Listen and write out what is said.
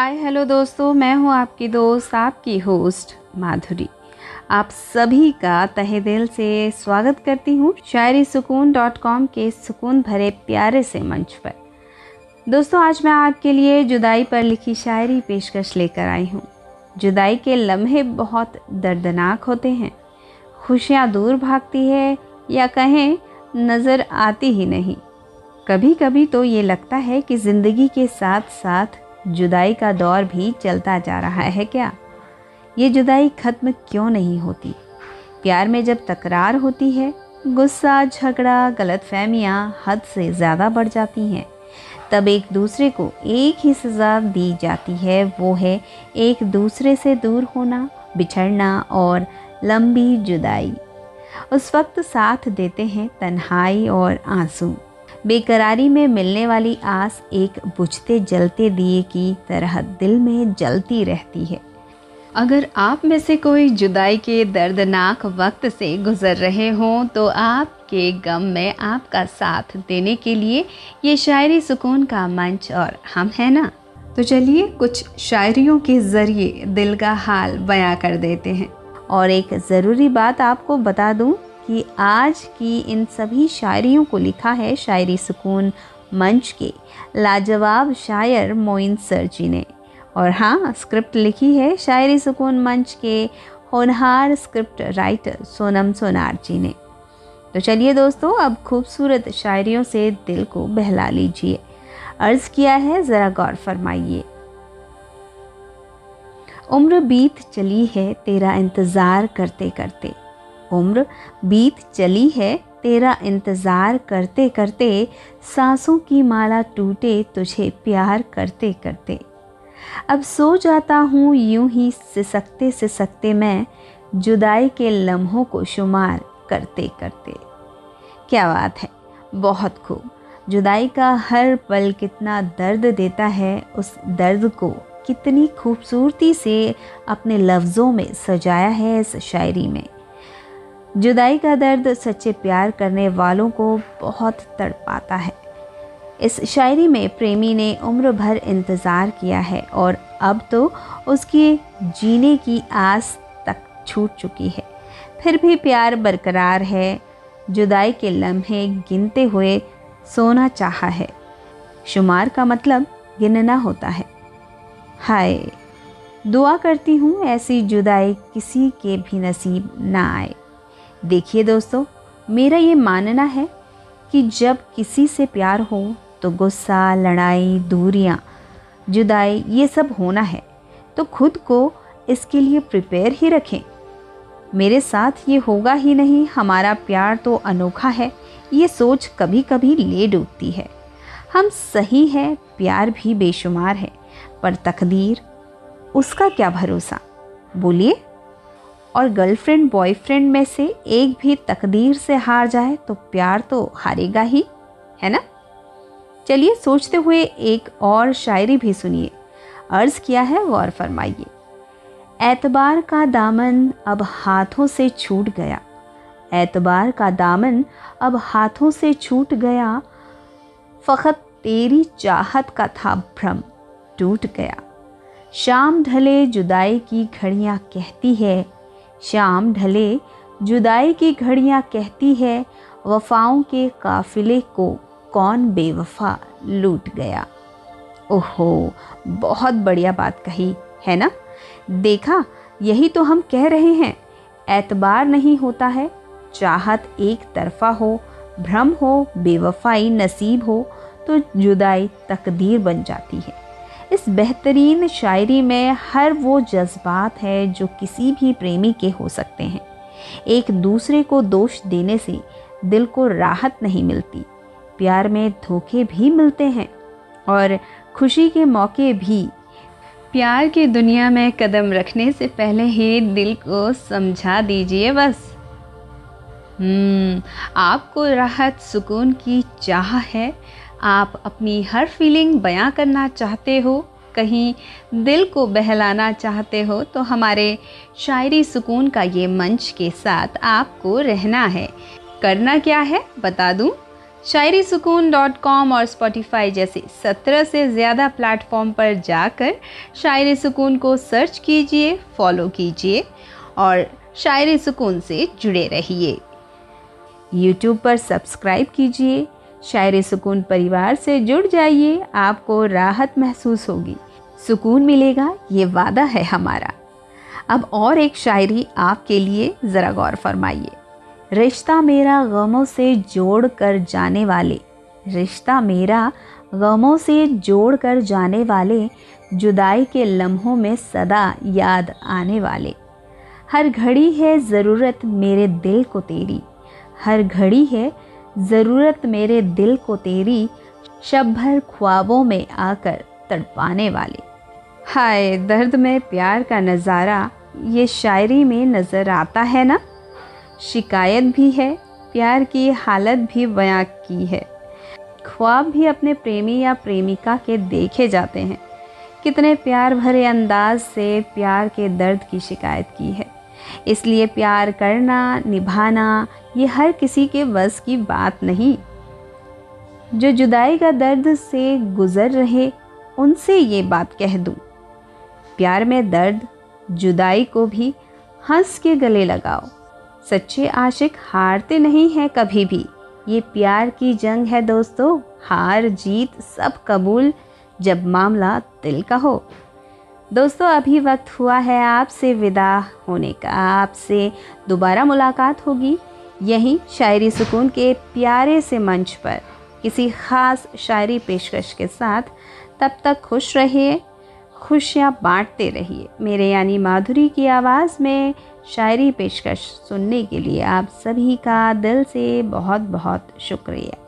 हाय, hello दोस्तों, मैं हूँ आपकी दोस्त, आपकी होस्ट माधुरी। आप सभी का तहे दिल से स्वागत करती हूँ शायरी सुकून डॉट कॉम के सुकून भरे प्यारे से मंच पर। दोस्तों, आज मैं आपके लिए जुदाई पर लिखी शायरी पेशकश लेकर आई हूँ। जुदाई के लम्हे बहुत दर्दनाक होते हैं। खुशियाँ दूर भागती है या कहें, नज़र आती ही नहीं। कभी कभी तो ये लगता है कि ज़िंदगी के साथ साथ जुदाई का दौर भी चलता जा रहा है क्या? ये जुदाई ख़त्म क्यों नहीं होती? प्यार में जब तकरार होती है, गुस्सा, झगड़ा गलत फहमियाँ हद से ज़्यादा बढ़ जाती हैं। तब एक दूसरे को एक ही सज़ा दी जाती है, वो है एक दूसरे से दूर होना, बिछड़ना और लंबी जुदाई। उस वक्त साथ देते हैं तन्हाई और आँसू। बेकरारी में मिलने वाली आस एक बुझते जलते दिए की तरह दिल में जलती रहती है। अगर आप में से कोई जुदाई के दर्दनाक वक्त से गुज़र रहे हों तो आपके गम में आपका साथ देने के लिए ये शायरी सुकून का मंच और हम हैं ना? तो चलिए कुछ शायरियों के ज़रिए दिल का हाल बयां कर देते हैं। और एक ज़रूरी बात आपको बता दूँ कि आज की इन सभी शायरियों को लिखा है शायरी सुकून मंच के। लाजवाब शायर मोइन सर जी ने। और हाँ स्क्रिप्ट लिखी है शायरी सुकून मंच के होनहार स्क्रिप्ट राइटर सोनम सोनार जी ने। तो चलिए दोस्तों, अब खूबसूरत शायरियों से दिल को बहला लीजिए। अर्ज़ किया है, ज़रा गौर फरमाइए। उम्र बीत चली है तेरा इंतज़ार करते करते उम्र बीत चली है, तेरा इंतज़ार करते करते सांसों की माला टूटे तुझे प्यार करते करते। अब सो जाता हूँ, यूँ ही सिसकते सिसकते मैं जुदाई के लम्हों को शुमार करते करते। क्या बात है, बहुत खूब। जुदाई का हर पल कितना दर्द देता है, उस दर्द को कितनी खूबसूरती से अपने लफ्ज़ों में सजाया है इस शायरी में। जुदाई का दर्द सच्चे प्यार करने वालों को बहुत तड़पाता है। इस शायरी में प्रेमी ने उम्र भर इंतज़ार किया है और अब तो उसके जीने की आस तक छूट चुकी है। फिर भी प्यार बरकरार है। जुदाई के लम्हे गिनते हुए सोना चाहा है। शुमार का मतलब गिनना होता है। हाय, दुआ करती हूँ ऐसी जुदाई किसी के भी नसीब ना आए। देखिए दोस्तों, मेरा ये मानना है कि जब किसी से प्यार हो तो गुस्सा, लड़ाई, दूरियाँ, जुदाई, ये सब होना है तो खुद को इसके लिए प्रिपेयर ही रखें। मेरे साथ ये होगा ही नहीं, हमारा प्यार तो अनोखा है, ये सोच कभी कभी ले डूबती है। हम सही हैं, प्यार भी बेशुमार है, पर तकदीर, उसका क्या भरोसा? बोलिए। और गर्लफ्रेंड बॉयफ्रेंड में से एक भी तकदीर से हार जाए तो प्यार तो हारेगा ही, है ना? चलिए सोचते हुए एक और शायरी भी सुनिए। अर्ज़ किया है, गौर फरमाइए। एतबार का दामन अब हाथों से छूट गया। एतबार का दामन अब हाथों से छूट गया। फ़कत तेरी चाहत का था भ्रम टूट गया। शाम ढले जुदाई की घड़ियाँ कहती है शाम ढले, जुदाई की घड़ियाँ कहती है, वफाओं के काफिले को कौन बेवफा लूट गया? ओहो, बहुत बढ़िया बात कही, है ना? देखा, यही तो हम कह रहे हैं एतबार नहीं होता है, चाहत एक तरफा हो, भ्रम हो, बेवफाई नसीब हो तो जुदाई तकदीर बन जाती है। इस बेहतरीन शायरी में हर वो जज्बात है जो किसी भी प्रेमी के हो सकते हैं। एक दूसरे को दोष देने से दिल को राहत नहीं मिलती। प्यार में धोखे भी मिलते हैं और खुशी के मौके भी। प्यार की दुनिया में कदम रखने से पहले ही दिल को समझा दीजिए बस। हम्म आपको राहत, सुकून की चाह है। आप अपनी हर फीलिंग बयां करना चाहते हो, कहीं दिल को बहलाना चाहते हो तो हमारे शायरी सुकून का ये मंच के साथ आपको रहना है। करना क्या है, बता दूँ? शायरी सुकून डॉट कॉम और स्पॉटिफाई जैसे सत्रह से ज़्यादा प्लेटफॉर्म पर जाकर शायरी सुकून को सर्च कीजिए, फॉलो कीजिए और शायरी सुकून से जुड़े रहिए। यूट्यूब पर सब्सक्राइब कीजिए शायरी सुकून परिवार से जुड़ जाइए, आपको राहत महसूस होगी। सुकून मिलेगा, ये वादा है हमारा। अब और एक शायरी आपके लिए ज़रा गौर फरमाइए। रिश्ता मेरा गमों से जोड़ कर जाने वाले। रिश्ता मेरा गमों से जोड़ कर जाने वाले, जुदाई के लम्हों में सदा याद आने वाले। हर घड़ी है ज़रूरत मेरे दिल को तेरी। हर घड़ी है ज़रूरत मेरे दिल को तेरी शब भर ख्वाबों में आकर तड़पाने वाले। हाय, दर्द में प्यार का नज़ारा ये शायरी में नज़र आता है ना? शिकायत भी है, प्यार की हालत भी बयां की है। ख्वाब भी अपने प्रेमी या प्रेमिका के देखे जाते हैं। कितने प्यार भरे अंदाज से प्यार के दर्द की शिकायत की है। इसलिए प्यार करना, निभाना, ये हर किसी के बस की बात नहीं। जो जुदाई का दर्द से गुज़र रहे, उनसे ये बात कह दूँ। प्यार में दर्द, जुदाई को भी हंस के गले लगाओ। सच्चे आशिक हारते नहीं हैं कभी भी। ये प्यार की जंग है दोस्तों, हार जीत सब कबूल। जब मामला दिल का हो दोस्तों, अभी वक्त हुआ है आपसे विदा होने का। आपसे दोबारा मुलाकात होगी यहीं शायरी सुकून के प्यारे से मंच पर। किसी ख़ास शायरी पेशकश के साथ तब तक खुश रहिए, खुशियाँ बांटते रहिए। मेरे यानी माधुरी की आवाज़ में शायरी पेशकश सुनने के लिए आप सभी का दिल से बहुत बहुत शुक्रिया।